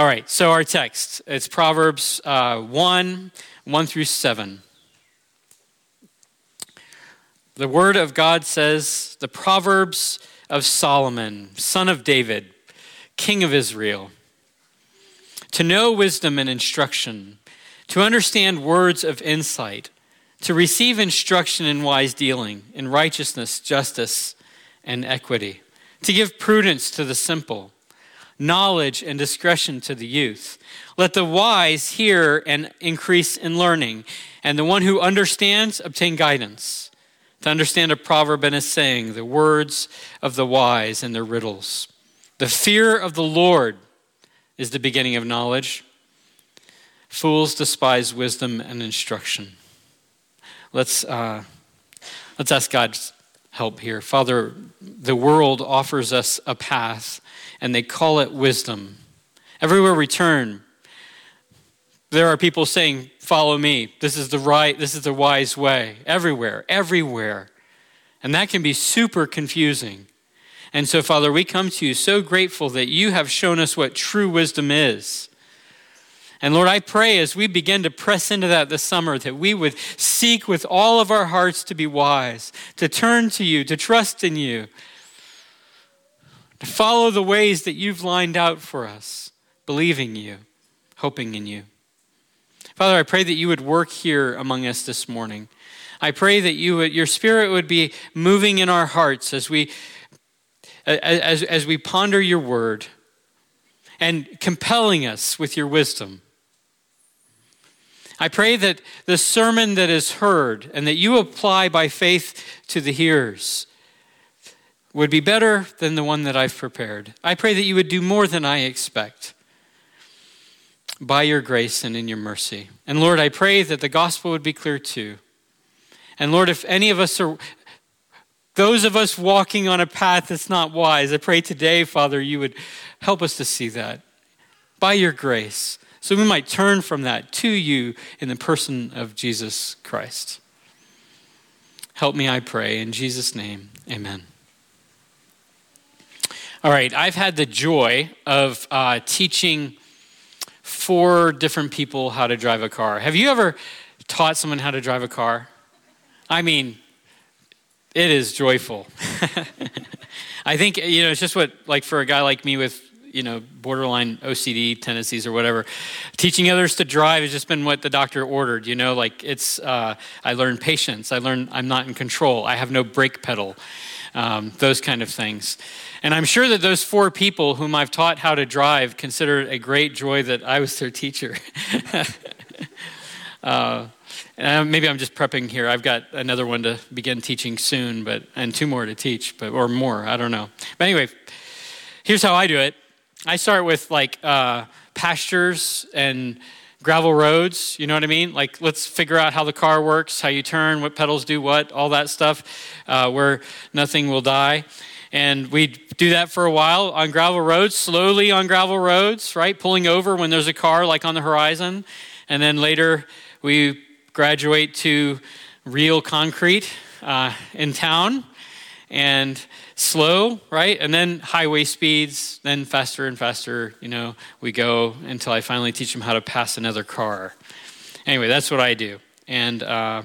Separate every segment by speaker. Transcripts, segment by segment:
Speaker 1: All right, so our text, it's Proverbs uh, 1 1 through 7. The Word of God says, the Proverbs of Solomon, son of David, king of Israel, to know wisdom and instruction, to understand words of insight, to receive instruction in wise dealing, in righteousness, justice, and equity, to give prudence to the simple, knowledge and discretion to the youth. Let the wise hear and increase in learning, and the one who understands obtain guidance. To understand a proverb and a saying, the words of the wise and their riddles. The fear of the Lord is the beginning of knowledge. Fools despise wisdom and instruction. Let's, uh, let's ask God's help here. Father, the world offers us a path, and they call it wisdom. Everywhere we turn, there are people saying, Follow me. This is the right, this is the wise way. Everywhere, everywhere. And that can be super confusing. And so, Father, we come to you so grateful that you have shown us what true wisdom is. And Lord, I pray as we begin to press into that this summer that we would seek with all of our hearts to be wise, to turn to you, to trust in you, to follow the ways that you've lined out for us, believing you, hoping in you. Father, I pray that you would work here among us this morning. I pray that you would, your spirit would be moving in our hearts as we as, as we ponder your word and compelling us with your wisdom. I pray that the sermon that is heard and that you apply by faith to the hearers would be better than the one that I've prepared. I pray that you would do more than I expect by your grace and in your mercy. And Lord, I pray that the gospel would be clear too. And Lord, if any of us are those of us walking on a path that's not wise, I pray today, Father, you would help us to see that by your grace, so we might turn from that to you in the person of Jesus Christ. Help me, I pray. In Jesus' name, amen. All right, I've had the joy of uh, teaching four different people how to drive a car. Have you ever taught someone how to drive a car? I mean, it is joyful. I think, you know, it's just what, like, for a guy like me with, you know, borderline OCD tendencies or whatever, teaching others to drive has just been what the doctor ordered, you know, like, it's, uh, I learned patience. I learned I'm not in control. I have no brake pedal, um, those kind of things. And I'm sure that those four people whom I've taught how to drive consider it a great joy that I was their teacher. uh, uh, maybe I'm just prepping here. I've got another one to begin teaching soon, but and two more to teach, but or more. I don't know. But anyway, here's how I do it. I start with like uh, pastures and gravel roads. You know what I mean? Like let's figure out how the car works, how you turn, what pedals do what, all that stuff, uh, where nothing will die. And we do that for a while on gravel roads, slowly on gravel roads, right? Pulling over when there's a car like on the horizon. And then later we graduate to real concrete uh, in town and slow, right? And then highway speeds, then faster and faster, you know, we go until I finally teach them how to pass another car. Anyway, that's what I do. And uh,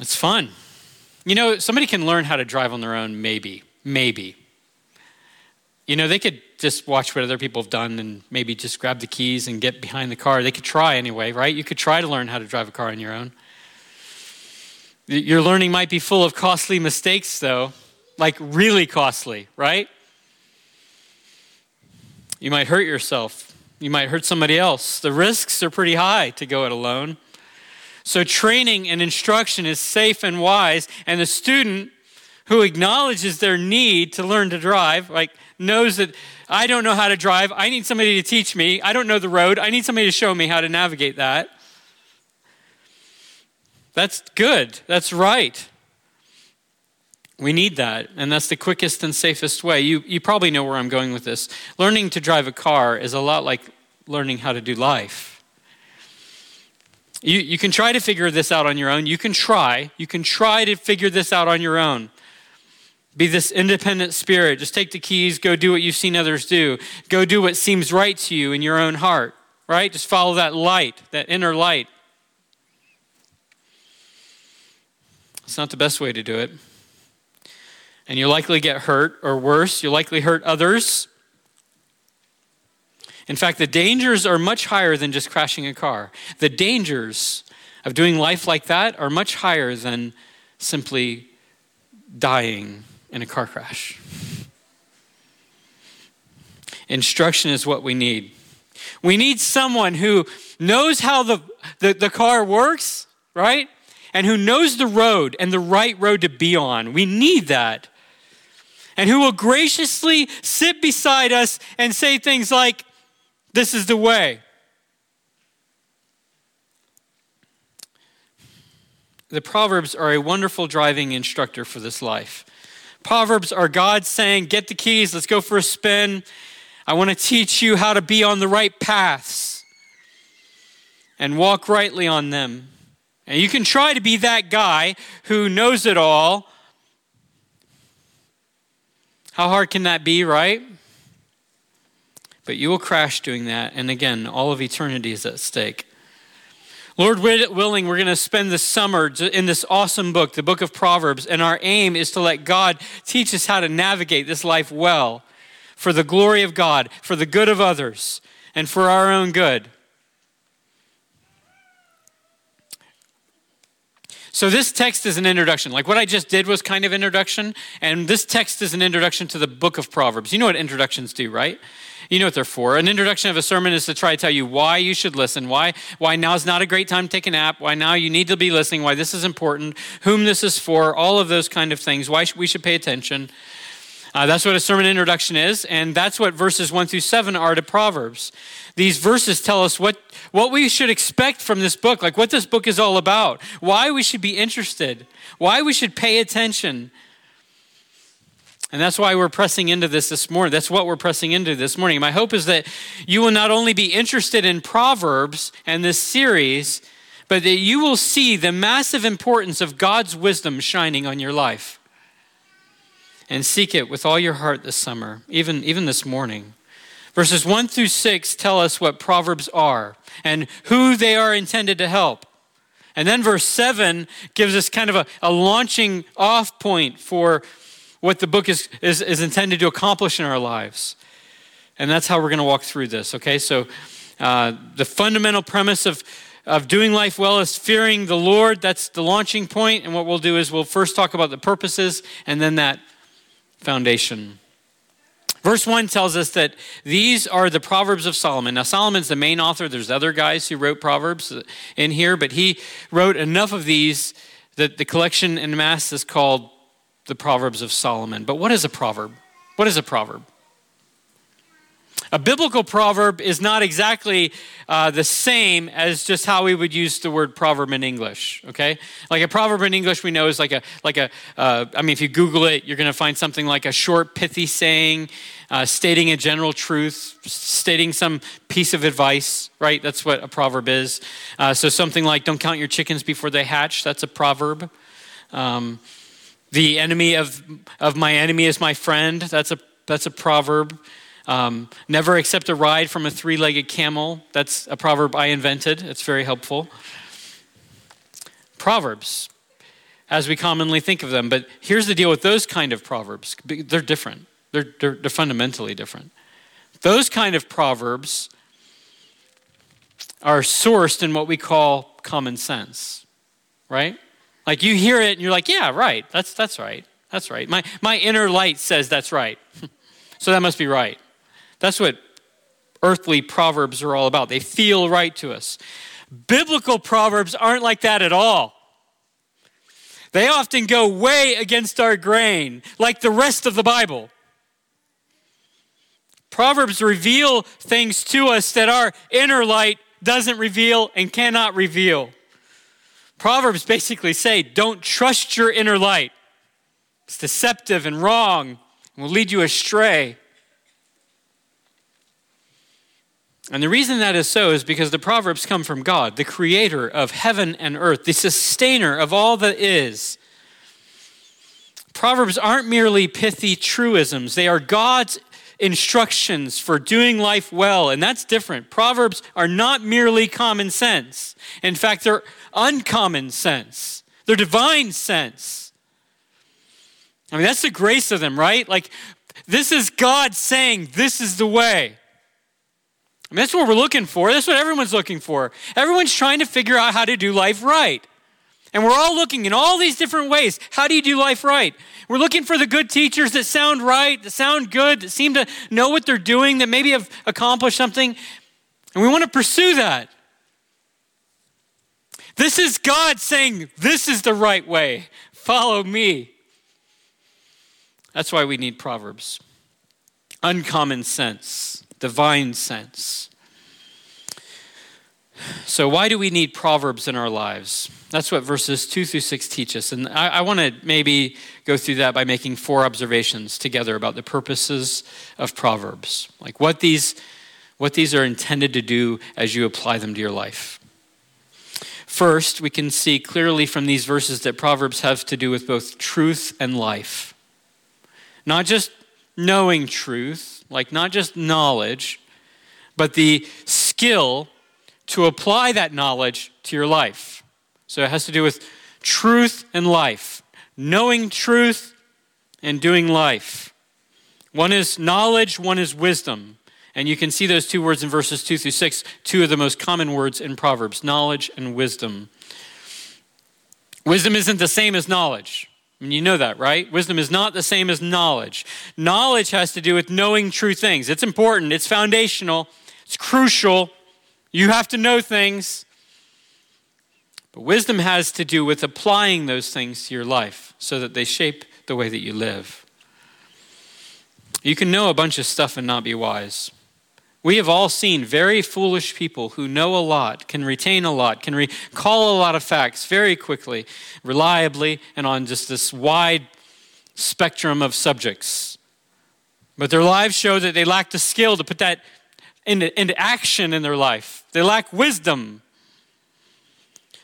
Speaker 1: it's fun. You know, somebody can learn how to drive on their own, maybe. Maybe. You know, they could just watch what other people have done and maybe just grab the keys and get behind the car. They could try anyway, right? You could try to learn how to drive a car on your own. Your learning might be full of costly mistakes, though, like really costly, right? You might hurt yourself. You might hurt somebody else. The risks are pretty high to go it alone. So, training and instruction is safe and wise, and the student who acknowledges their need to learn to drive, like knows that I don't know how to drive. I need somebody to teach me. I don't know the road. I need somebody to show me how to navigate that. That's good. That's right. We need that, and that's the quickest and safest way. You, you probably know where I'm going with this. Learning to drive a car is a lot like learning how to do life. You, you can try to figure this out on your own. You can try. You can try to figure this out on your own. be this independent spirit. Just take the keys, go do what you've seen others do. Go do what seems right to you in your own heart, right? Just follow that light, that inner light. It's not the best way to do it. And you'll likely get hurt, or worse, you'll likely hurt others. In fact, the dangers are much higher than just crashing a car. The dangers of doing life like that are much higher than simply dying in a car crash. Instruction is what we need. We need someone who knows how the, the, the, car works, right? And who knows the road and the right road to be on. We need that. And who will graciously sit beside us and say things like, This is the way. The Proverbs are a wonderful driving instructor for this life. Proverbs are God saying, Get the keys, let's go for a spin. I want to teach you how to be on the right paths and walk rightly on them. And you can try to be that guy who knows it all. How hard can that be, right? But you will crash doing that. And again, all of eternity is at stake. Lord willing, we're going to spend the summer in this awesome book, the book of Proverbs, and our aim is to let God teach us how to navigate this life well for the glory of God, for the good of others, and for our own good. So this text is an introduction. Like what I just did was kind of introduction, and this text is an introduction to the book of Proverbs. You know what introductions do, right? You know what they're for. An introduction of a sermon is to try to tell you why you should listen, why, why now's not a great time to take a nap, why now you need to be listening, why this is important, whom this is for, all of those kind of things, why we should pay attention. Uh, that's what a sermon introduction is, and that's what verses 1 through 7 are to Proverbs. These verses tell us what, what we should expect from this book, like what this book is all about, why we should be interested, why we should pay attention. And that's why we're pressing into this this morning. That's what we're pressing into this morning. My hope is that you will not only be interested in Proverbs and this series, but that you will see the massive importance of God's wisdom shining on your life. And seek it with all your heart this summer, even, even this morning. Verses 1 through 6 tell us what Proverbs are and who they are intended to help. And then verse 7 gives us kind of a, a launching off point for what the book is, is, is intended to accomplish in our lives. And that's how we're going to walk through this, okay? So, uh, the fundamental premise of, of doing life well is fearing the Lord. That's the launching point. And what we'll do is we'll first talk about the purposes and then that foundation. Verse 1 tells us that these are the Proverbs of Solomon. Now, Solomon's the main author. There's other guys who wrote Proverbs in here, but he wrote enough of these that the collection in mass is called the Proverbs of Solomon. But what is a proverb? What is a proverb? A biblical proverb is not exactly uh, the same as just how we would use the word proverb in English. Okay, like a proverb in English, we know is like a like a. Uh, I mean, if you Google it, you're going to find something like a short, pithy saying, uh, stating a general truth, stating some piece of advice. Right, that's what a proverb is. Uh, so something like "Don't count your chickens before they hatch." That's a proverb. Um, the enemy of, of my enemy is my friend. That's a, that's a proverb. Um, never accept a ride from a three legged camel. That's a proverb I invented. It's very helpful. Proverbs, as we commonly think of them. But here's the deal with those kind of proverbs they're different, they're, they're, they're fundamentally different. Those kind of proverbs are sourced in what we call common sense, right? Like you hear it and you're like, yeah, right. That's, that's right. That's right. My, my inner light says that's right. so that must be right. That's what earthly proverbs are all about. They feel right to us. Biblical proverbs aren't like that at all. They often go way against our grain, like the rest of the Bible. Proverbs reveal things to us that our inner light doesn't reveal and cannot reveal. Proverbs basically say don't trust your inner light. It's deceptive and wrong and will lead you astray. And the reason that is so is because the Proverbs come from God, the creator of heaven and earth, the sustainer of all that is. Proverbs aren't merely pithy truisms, they are God's instructions for doing life well, and that's different. Proverbs are not merely common sense. In fact, they're uncommon sense, they're divine sense. I mean, that's the grace of them, right? Like, this is God saying, This is the way. I mean, that's what we're looking for. That's what everyone's looking for. Everyone's trying to figure out how to do life right. And we're all looking in all these different ways. How do you do life right? We're looking for the good teachers that sound right, that sound good, that seem to know what they're doing, that maybe have accomplished something. And we want to pursue that. This is God saying, This is the right way. Follow me. That's why we need Proverbs. Uncommon sense, divine sense. So, why do we need Proverbs in our lives? That's what verses 2 through 6 teach us. And I, I want to maybe go through that by making four observations together about the purposes of Proverbs, like what these, what these are intended to do as you apply them to your life. First, we can see clearly from these verses that Proverbs have to do with both truth and life. Not just knowing truth, like not just knowledge, but the skill to apply that knowledge to your life. So it has to do with truth and life, knowing truth and doing life. One is knowledge, one is wisdom. And you can see those two words in verses 2 through 6, two of the most common words in Proverbs knowledge and wisdom. Wisdom isn't the same as knowledge. I mean, you know that, right? Wisdom is not the same as knowledge. Knowledge has to do with knowing true things. It's important, it's foundational, it's crucial. You have to know things. But wisdom has to do with applying those things to your life so that they shape the way that you live. You can know a bunch of stuff and not be wise. We have all seen very foolish people who know a lot, can retain a lot, can recall a lot of facts very quickly, reliably, and on just this wide spectrum of subjects. But their lives show that they lack the skill to put that into, into action in their life. They lack wisdom.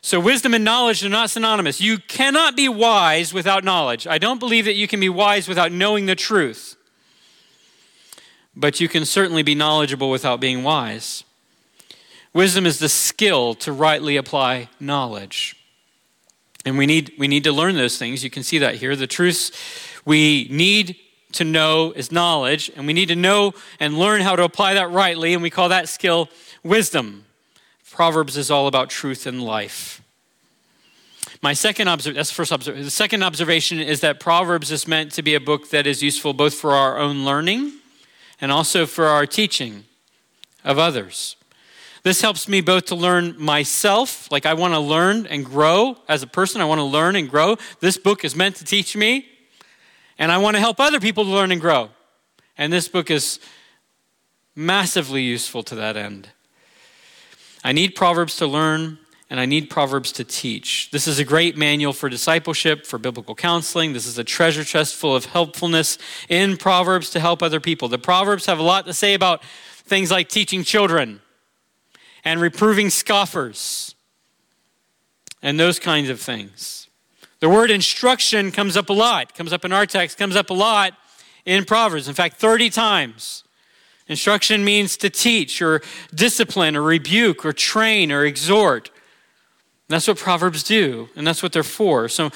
Speaker 1: So, wisdom and knowledge are not synonymous. You cannot be wise without knowledge. I don't believe that you can be wise without knowing the truth. But you can certainly be knowledgeable without being wise. Wisdom is the skill to rightly apply knowledge. And we need, we need to learn those things. You can see that here. The truths we need to know is knowledge, and we need to know and learn how to apply that rightly, and we call that skill wisdom. Proverbs is all about truth and life. My second observation, that's the first observation. The second observation is that Proverbs is meant to be a book that is useful both for our own learning and also for our teaching of others. This helps me both to learn myself, like I want to learn and grow as a person, I want to learn and grow. This book is meant to teach me, and I want to help other people to learn and grow. And this book is massively useful to that end. I need Proverbs to learn, and I need Proverbs to teach. This is a great manual for discipleship, for biblical counseling. This is a treasure chest full of helpfulness in Proverbs to help other people. The Proverbs have a lot to say about things like teaching children and reproving scoffers and those kinds of things. The word instruction comes up a lot, comes up in our text, comes up a lot in Proverbs. In fact, 30 times. Instruction means to teach or discipline or rebuke or train or exhort. That's what Proverbs do, and that's what they're for. So,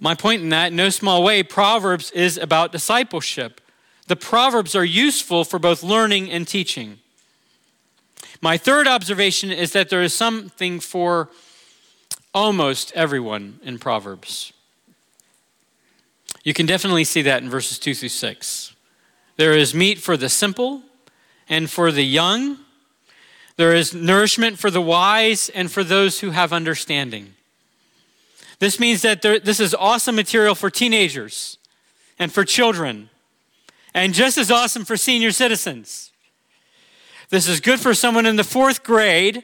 Speaker 1: my point in that, no small way, Proverbs is about discipleship. The Proverbs are useful for both learning and teaching. My third observation is that there is something for almost everyone in Proverbs. You can definitely see that in verses 2 through 6. There is meat for the simple and for the young. There is nourishment for the wise and for those who have understanding. This means that there, this is awesome material for teenagers and for children, and just as awesome for senior citizens. This is good for someone in the fourth grade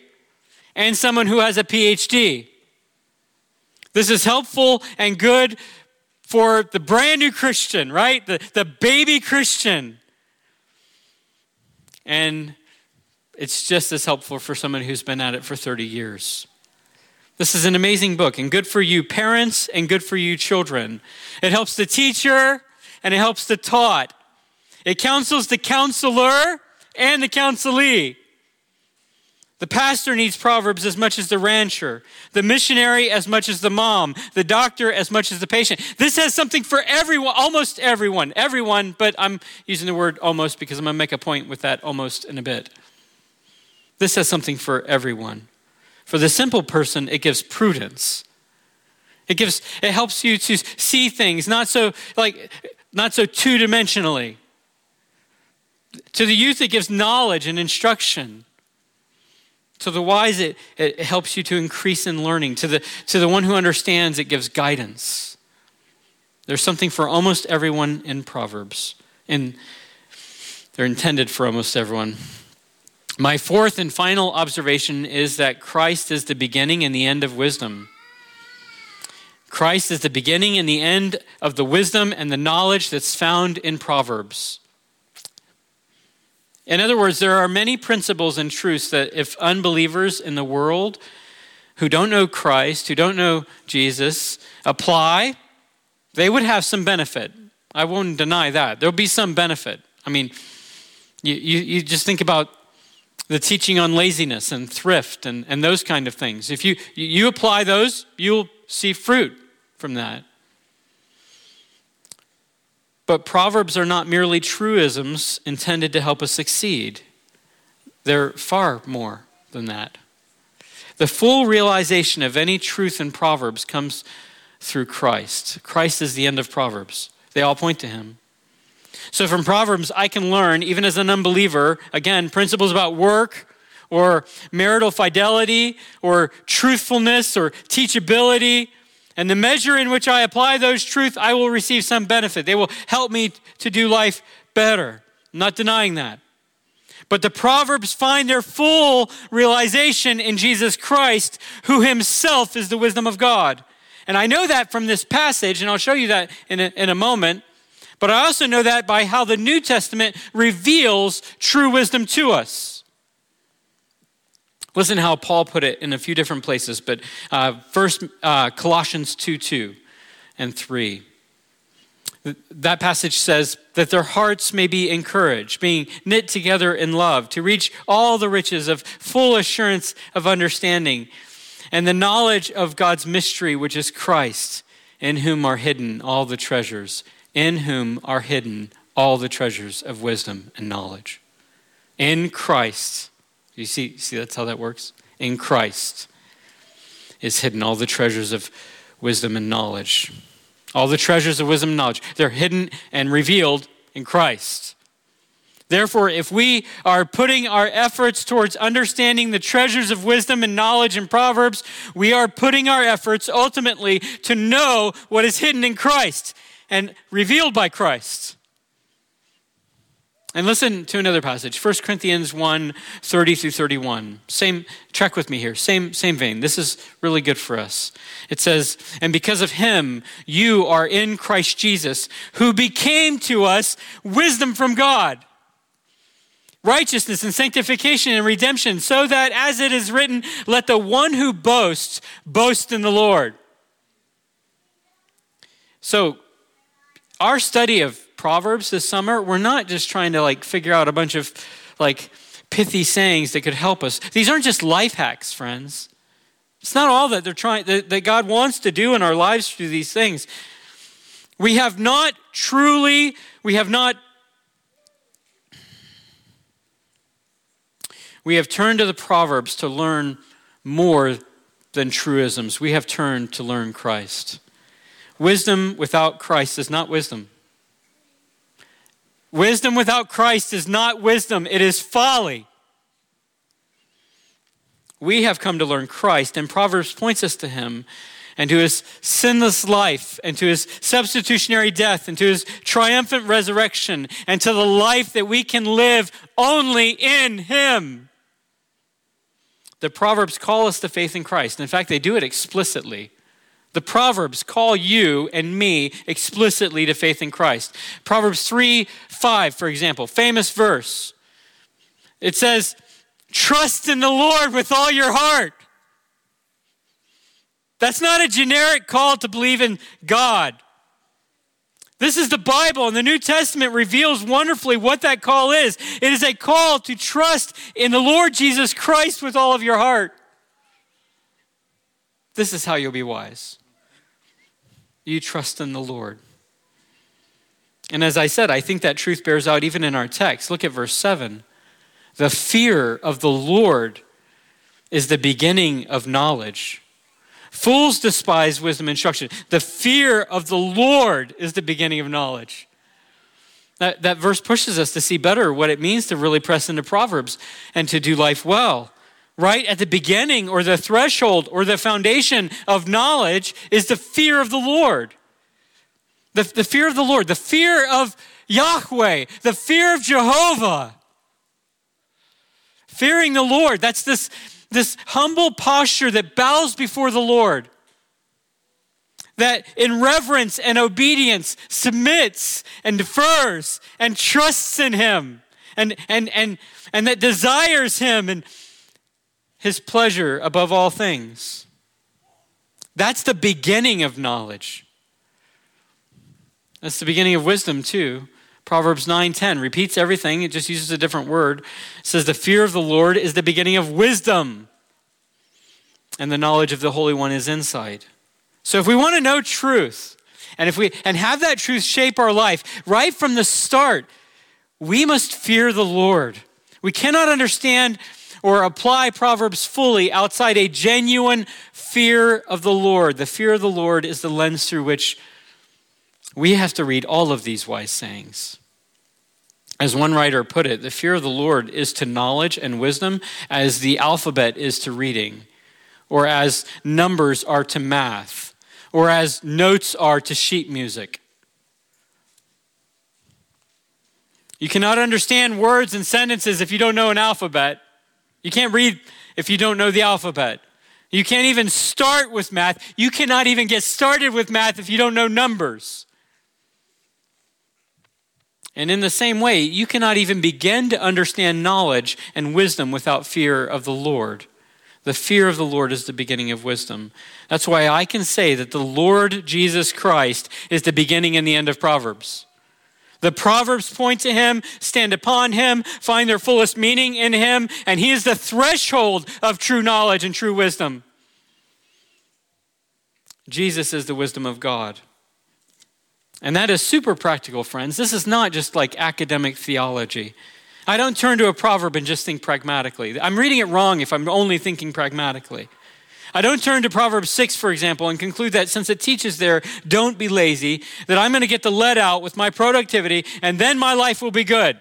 Speaker 1: and someone who has a PhD. This is helpful and good for the brand new Christian, right? The, the baby Christian. And it's just as helpful for someone who's been at it for 30 years. This is an amazing book and good for you parents and good for you children. It helps the teacher and it helps the taught. It counsels the counselor and the counselee. The pastor needs Proverbs as much as the rancher, the missionary as much as the mom, the doctor as much as the patient. This has something for everyone, almost everyone, everyone, but I'm using the word almost because I'm going to make a point with that almost in a bit. This has something for everyone. For the simple person, it gives prudence. It gives it helps you to see things not so like not so two-dimensionally. To the youth, it gives knowledge and instruction. To the wise, it, it helps you to increase in learning. To the, to the one who understands, it gives guidance. There's something for almost everyone in Proverbs, and they're intended for almost everyone. My fourth and final observation is that Christ is the beginning and the end of wisdom. Christ is the beginning and the end of the wisdom and the knowledge that's found in Proverbs. In other words, there are many principles and truths that if unbelievers in the world who don't know Christ, who don't know Jesus, apply, they would have some benefit. I won't deny that. There'll be some benefit. I mean, you, you, you just think about the teaching on laziness and thrift and, and those kind of things. If you, you apply those, you'll see fruit from that. But Proverbs are not merely truisms intended to help us succeed, they're far more than that. The full realization of any truth in Proverbs comes through Christ. Christ is the end of Proverbs, they all point to him. So, from Proverbs, I can learn, even as an unbeliever, again, principles about work or marital fidelity or truthfulness or teachability and the measure in which I apply those truths, I will receive some benefit. They will help me to do life better. I'm not denying that. But the Proverbs find their full realization in Jesus Christ, who himself is the wisdom of God. And I know that from this passage, and I'll show you that in a, in a moment. But I also know that by how the New Testament reveals true wisdom to us. Listen how Paul put it in a few different places, but uh, first, uh, Colossians 2 2 and 3. That passage says that their hearts may be encouraged, being knit together in love, to reach all the riches of full assurance of understanding and the knowledge of God's mystery, which is Christ, in whom are hidden all the treasures, in whom are hidden all the treasures of wisdom and knowledge. In Christ you see, see that's how that works? In Christ is hidden all the treasures of wisdom and knowledge. All the treasures of wisdom and knowledge. They're hidden and revealed in Christ. Therefore, if we are putting our efforts towards understanding the treasures of wisdom and knowledge in Proverbs, we are putting our efforts ultimately to know what is hidden in Christ and revealed by Christ. And listen to another passage, 1 Corinthians 1 30 through 31. Same, track with me here, same, same vein. This is really good for us. It says, And because of him, you are in Christ Jesus, who became to us wisdom from God, righteousness and sanctification and redemption, so that as it is written, let the one who boasts boast in the Lord. So, our study of Proverbs this summer, we're not just trying to like figure out a bunch of like pithy sayings that could help us. These aren't just life hacks, friends. It's not all that they're trying that, that God wants to do in our lives through these things. We have not truly, we have not we have turned to the Proverbs to learn more than truisms. We have turned to learn Christ. Wisdom without Christ is not wisdom. Wisdom without Christ is not wisdom, it is folly. We have come to learn Christ, and Proverbs points us to him and to his sinless life, and to his substitutionary death, and to his triumphant resurrection, and to the life that we can live only in him. The Proverbs call us to faith in Christ. In fact, they do it explicitly. The Proverbs call you and me explicitly to faith in Christ. Proverbs 3 5, for example, famous verse. It says, Trust in the Lord with all your heart. That's not a generic call to believe in God. This is the Bible, and the New Testament reveals wonderfully what that call is. It is a call to trust in the Lord Jesus Christ with all of your heart. This is how you'll be wise. You trust in the Lord. And as I said, I think that truth bears out even in our text. Look at verse 7. The fear of the Lord is the beginning of knowledge. Fools despise wisdom and instruction. The fear of the Lord is the beginning of knowledge. That, that verse pushes us to see better what it means to really press into Proverbs and to do life well. Right at the beginning or the threshold or the foundation of knowledge is the fear of the Lord. The, the fear of the Lord, the fear of Yahweh, the fear of Jehovah. Fearing the Lord, that's this, this humble posture that bows before the Lord, that in reverence and obedience submits and defers and trusts in Him, and, and, and, and that desires Him and His pleasure above all things. That's the beginning of knowledge. That's the beginning of wisdom, too. Proverbs 9:10 repeats everything, it just uses a different word. It says the fear of the Lord is the beginning of wisdom. And the knowledge of the Holy One is insight. So if we want to know truth, and if we and have that truth shape our life right from the start, we must fear the Lord. We cannot understand or apply Proverbs fully outside a genuine fear of the Lord. The fear of the Lord is the lens through which we have to read all of these wise sayings. As one writer put it, the fear of the Lord is to knowledge and wisdom as the alphabet is to reading, or as numbers are to math, or as notes are to sheet music. You cannot understand words and sentences if you don't know an alphabet. You can't read if you don't know the alphabet. You can't even start with math. You cannot even get started with math if you don't know numbers. And in the same way, you cannot even begin to understand knowledge and wisdom without fear of the Lord. The fear of the Lord is the beginning of wisdom. That's why I can say that the Lord Jesus Christ is the beginning and the end of Proverbs. The Proverbs point to him, stand upon him, find their fullest meaning in him, and he is the threshold of true knowledge and true wisdom. Jesus is the wisdom of God. And that is super practical, friends. This is not just like academic theology. I don't turn to a proverb and just think pragmatically. I'm reading it wrong if I'm only thinking pragmatically. I don't turn to Proverbs 6, for example, and conclude that since it teaches there, don't be lazy, that I'm going to get the lead out with my productivity and then my life will be good.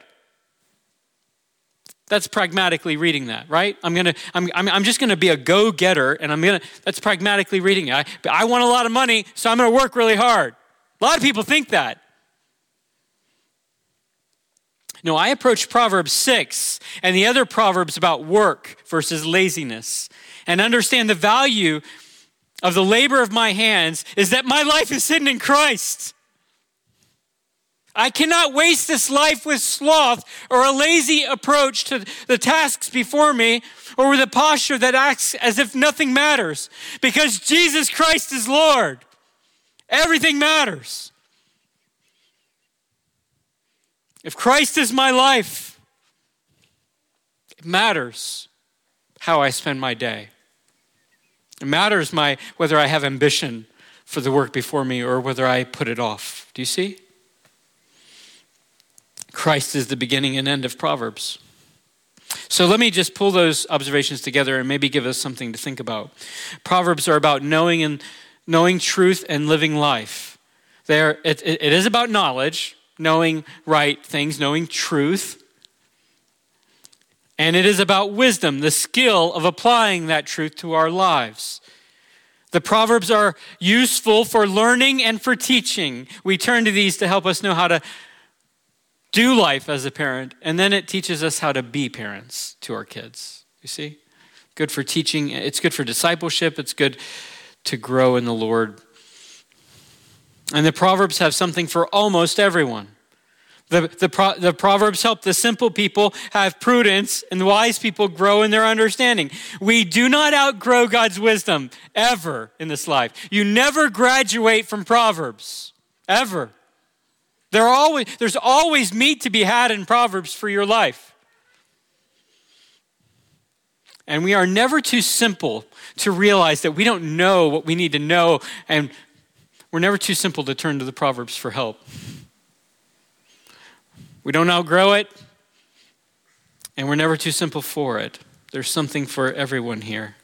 Speaker 1: That's pragmatically reading that, right? I'm gonna, I'm, I'm, I'm just gonna be a go-getter, and I'm gonna. That's pragmatically reading it. I, I want a lot of money, so I'm gonna work really hard. A lot of people think that. No, I approach Proverbs 6 and the other Proverbs about work versus laziness and understand the value of the labor of my hands is that my life is hidden in Christ. I cannot waste this life with sloth or a lazy approach to the tasks before me or with a posture that acts as if nothing matters because Jesus Christ is Lord. Everything matters. If Christ is my life, it matters how I spend my day. It matters my whether I have ambition for the work before me or whether I put it off. Do you see? Christ is the beginning and end of Proverbs. So let me just pull those observations together and maybe give us something to think about. Proverbs are about knowing and knowing truth and living life. There, it, it is about knowledge, knowing right things, knowing truth. And it is about wisdom, the skill of applying that truth to our lives. The Proverbs are useful for learning and for teaching. We turn to these to help us know how to do life as a parent, and then it teaches us how to be parents to our kids. You see? Good for teaching, it's good for discipleship, it's good to grow in the Lord. And the Proverbs have something for almost everyone. The, the, Pro, the Proverbs help the simple people have prudence, and the wise people grow in their understanding. We do not outgrow God's wisdom ever in this life. You never graduate from Proverbs, ever. There always, there's always meat to be had in Proverbs for your life. And we are never too simple to realize that we don't know what we need to know, and we're never too simple to turn to the Proverbs for help. We don't outgrow it, and we're never too simple for it. There's something for everyone here.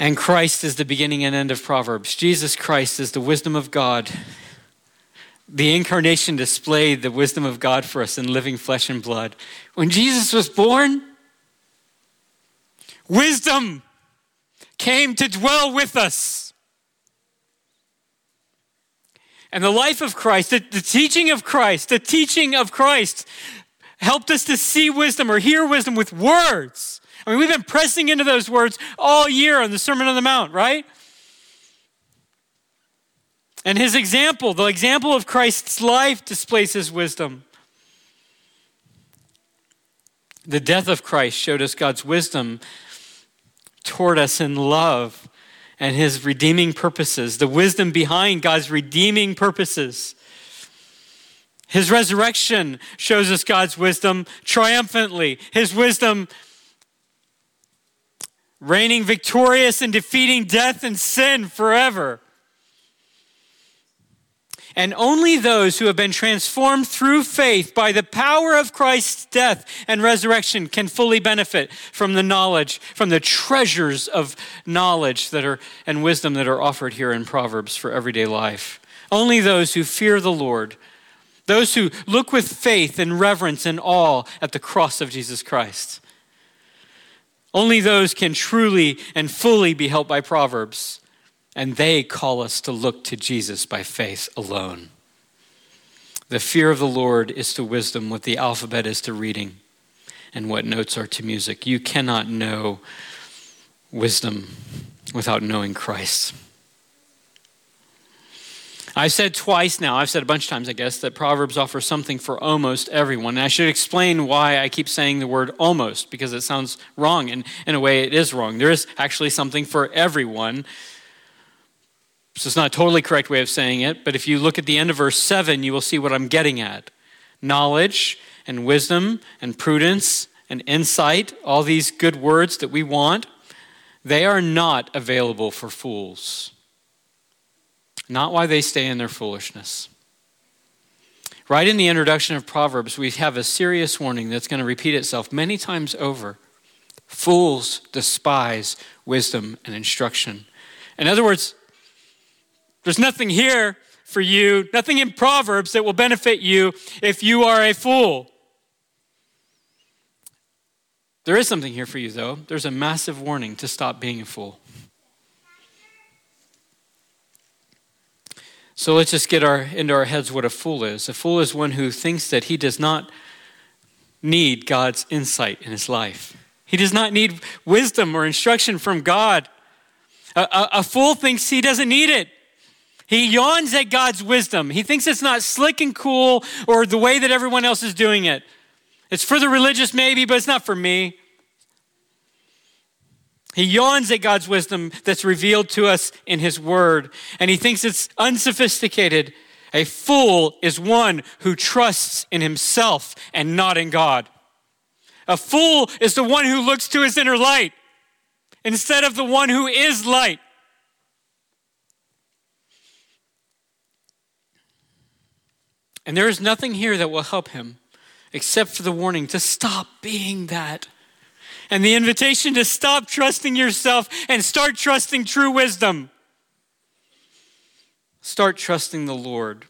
Speaker 1: And Christ is the beginning and end of Proverbs. Jesus Christ is the wisdom of God. The incarnation displayed the wisdom of God for us in living flesh and blood. When Jesus was born, wisdom came to dwell with us. And the life of Christ, the, the teaching of Christ, the teaching of Christ helped us to see wisdom or hear wisdom with words. I mean, we've been pressing into those words all year on the Sermon on the Mount, right? And his example, the example of Christ's life, displays his wisdom. The death of Christ showed us God's wisdom toward us in love and his redeeming purposes, the wisdom behind God's redeeming purposes. His resurrection shows us God's wisdom triumphantly. His wisdom reigning victorious and defeating death and sin forever. And only those who have been transformed through faith by the power of Christ's death and resurrection can fully benefit from the knowledge, from the treasures of knowledge that are and wisdom that are offered here in Proverbs for everyday life. Only those who fear the Lord, those who look with faith and reverence and awe at the cross of Jesus Christ. Only those can truly and fully be helped by Proverbs and they call us to look to Jesus by faith alone. The fear of the Lord is to wisdom what the alphabet is to reading and what notes are to music. You cannot know wisdom without knowing Christ. I've said twice now, I've said a bunch of times, I guess, that Proverbs offer something for almost everyone. And I should explain why I keep saying the word almost, because it sounds wrong. And in a way, it is wrong. There is actually something for everyone so it's not a totally correct way of saying it, but if you look at the end of verse 7, you will see what I'm getting at. Knowledge and wisdom and prudence and insight, all these good words that we want, they are not available for fools. Not why they stay in their foolishness. Right in the introduction of Proverbs, we have a serious warning that's going to repeat itself many times over. Fools despise wisdom and instruction. In other words, there's nothing here for you, nothing in Proverbs that will benefit you if you are a fool. There is something here for you, though. There's a massive warning to stop being a fool. So let's just get our, into our heads what a fool is. A fool is one who thinks that he does not need God's insight in his life. He does not need wisdom or instruction from God. A, a, a fool thinks he doesn't need it. He yawns at God's wisdom. He thinks it's not slick and cool or the way that everyone else is doing it. It's for the religious, maybe, but it's not for me. He yawns at God's wisdom that's revealed to us in His Word, and he thinks it's unsophisticated. A fool is one who trusts in himself and not in God. A fool is the one who looks to his inner light instead of the one who is light. And there is nothing here that will help him except for the warning to stop being that. And the invitation to stop trusting yourself and start trusting true wisdom. Start trusting the Lord.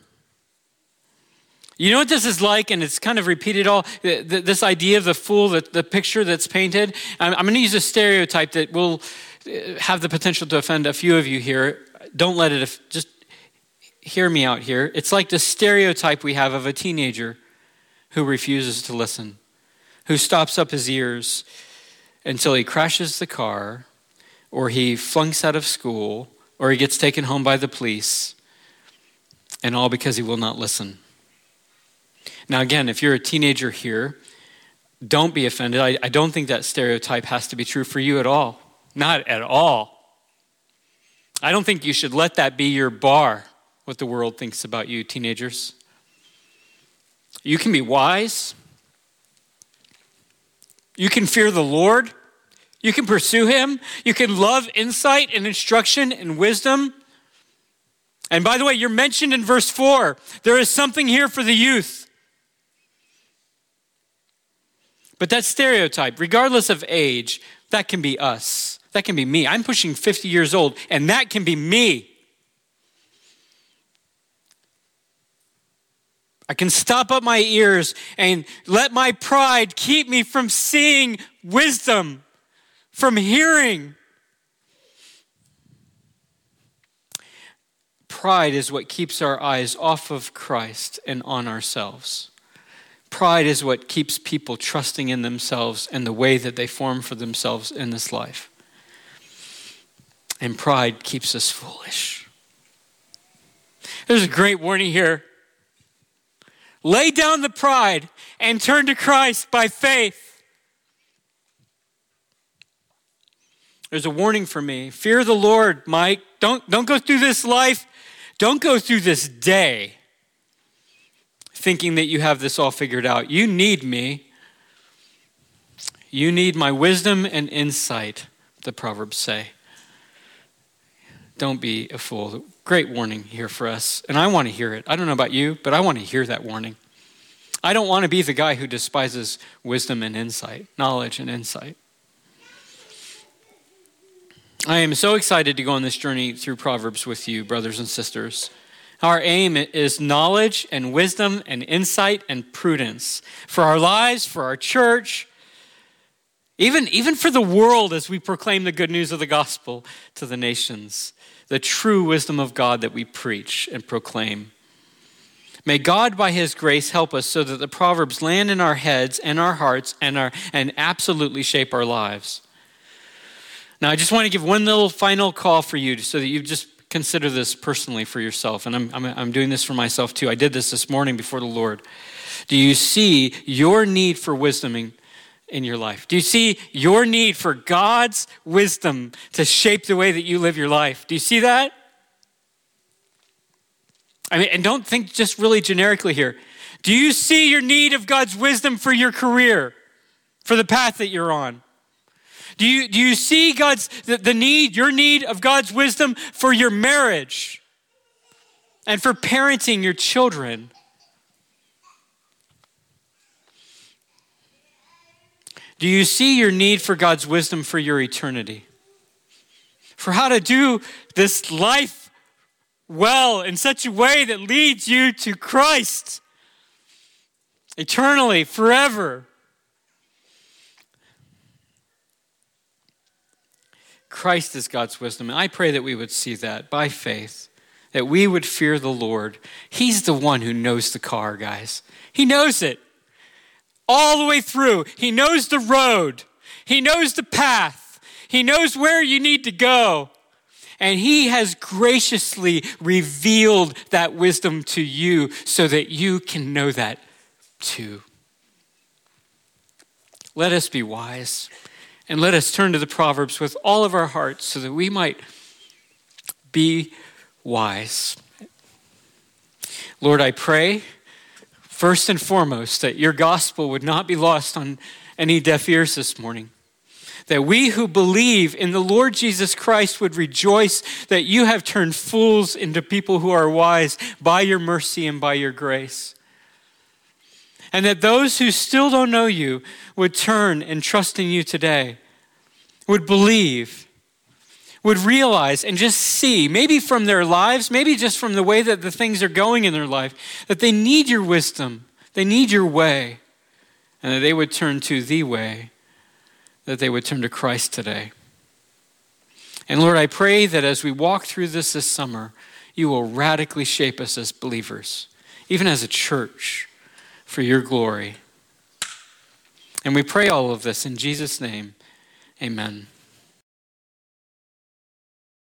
Speaker 1: You know what this is like, and it's kind of repeated all this idea of the fool, the, the picture that's painted. I'm, going to use a stereotype that will uh, have the potential to offend a few of you here. Don't let it, just hear me out here. It's like the stereotype we have of a teenager who refuses to listen, who stops up his ears until he crashes the car, or he flunks out of school, or he gets taken home by the police, and all because he will not listen. Now, again, if you're a teenager here, don't be offended. I, I don't think that stereotype has to be true for you at all. Not at all. I don't think you should let that be your bar, what the world thinks about you, teenagers. You can be wise. You can fear the Lord. You can pursue Him. You can love insight and instruction and wisdom. And by the way, you're mentioned in verse 4. There is something here for the youth. But that stereotype, regardless of age, that can be us. That can be me. I'm pushing 50 years old, and that can be me. I can stop up my ears and let my pride keep me from seeing wisdom, from hearing. Pride is what keeps our eyes off of Christ and on ourselves. Pride is what keeps people trusting in themselves and the way that they form for themselves in this life. And pride keeps us foolish. There's a great warning here. Lay down the pride and turn to Christ by faith. There's a warning for me. Fear the Lord, Mike. Don't, don't go through this life. Don't go through this day thinking that you have this all figured out. You need me. You need my wisdom and insight, the Proverbs say. Don't be a fool. Great warning here for us. And I want to hear it. I don't know about you, but I want to hear that warning. I don't want to be the guy who despises wisdom and insight, knowledge and insight. I am so excited to go on this journey through Proverbs with you, brothers and sisters. Our aim is knowledge and wisdom and insight and prudence for our lives, for our church, even, even for the world as we proclaim the good news of the gospel to the nations, the true wisdom of God that we preach and proclaim. May God, by His grace, help us so that the Proverbs land in our heads and our hearts and, our, and absolutely shape our lives. Now, I just want to give one little final call for you so that you just consider this personally for yourself. And I'm, I'm, I'm doing this for myself too. I did this this morning before the Lord. Do you see your need for wisdom in your life? Do you see your need for God's wisdom to shape the way that you live your life? Do you see that? I mean, and don't think just really generically here. Do you see your need of God's wisdom for your career, for the path that you're on? Do you, do you see God's, the, the need, your need of God's wisdom for your marriage and for parenting your children? Do you see your need for God's wisdom for your eternity? For how to do this life well in such a way that leads you to Christ eternally, forever. Christ is God's wisdom. And I pray that we would see that by faith, that we would fear the Lord. He's the one who knows the car, guys. He knows it all the way through. He knows the road, He knows the path, He knows where you need to go. And He has graciously revealed that wisdom to you so that you can know that too. Let us be wise. And let us turn to the Proverbs with all of our hearts so that we might be wise. Lord, I pray first and foremost that your gospel would not be lost on any deaf ears this morning. That we who believe in the Lord Jesus Christ would rejoice that you have turned fools into people who are wise by your mercy and by your grace and that those who still don't know you would turn and trust in you today, would believe, would realize and just see, maybe from their lives, maybe just from the way that the things are going in their life, that they need your wisdom, they need your way, and that they would turn to the way, that they would turn to Christ today. And Lord, I pray that as we walk through this this summer, you will radically shape us as believers, even as a church for your glory. And we pray all of this in Jesus' name. Amen.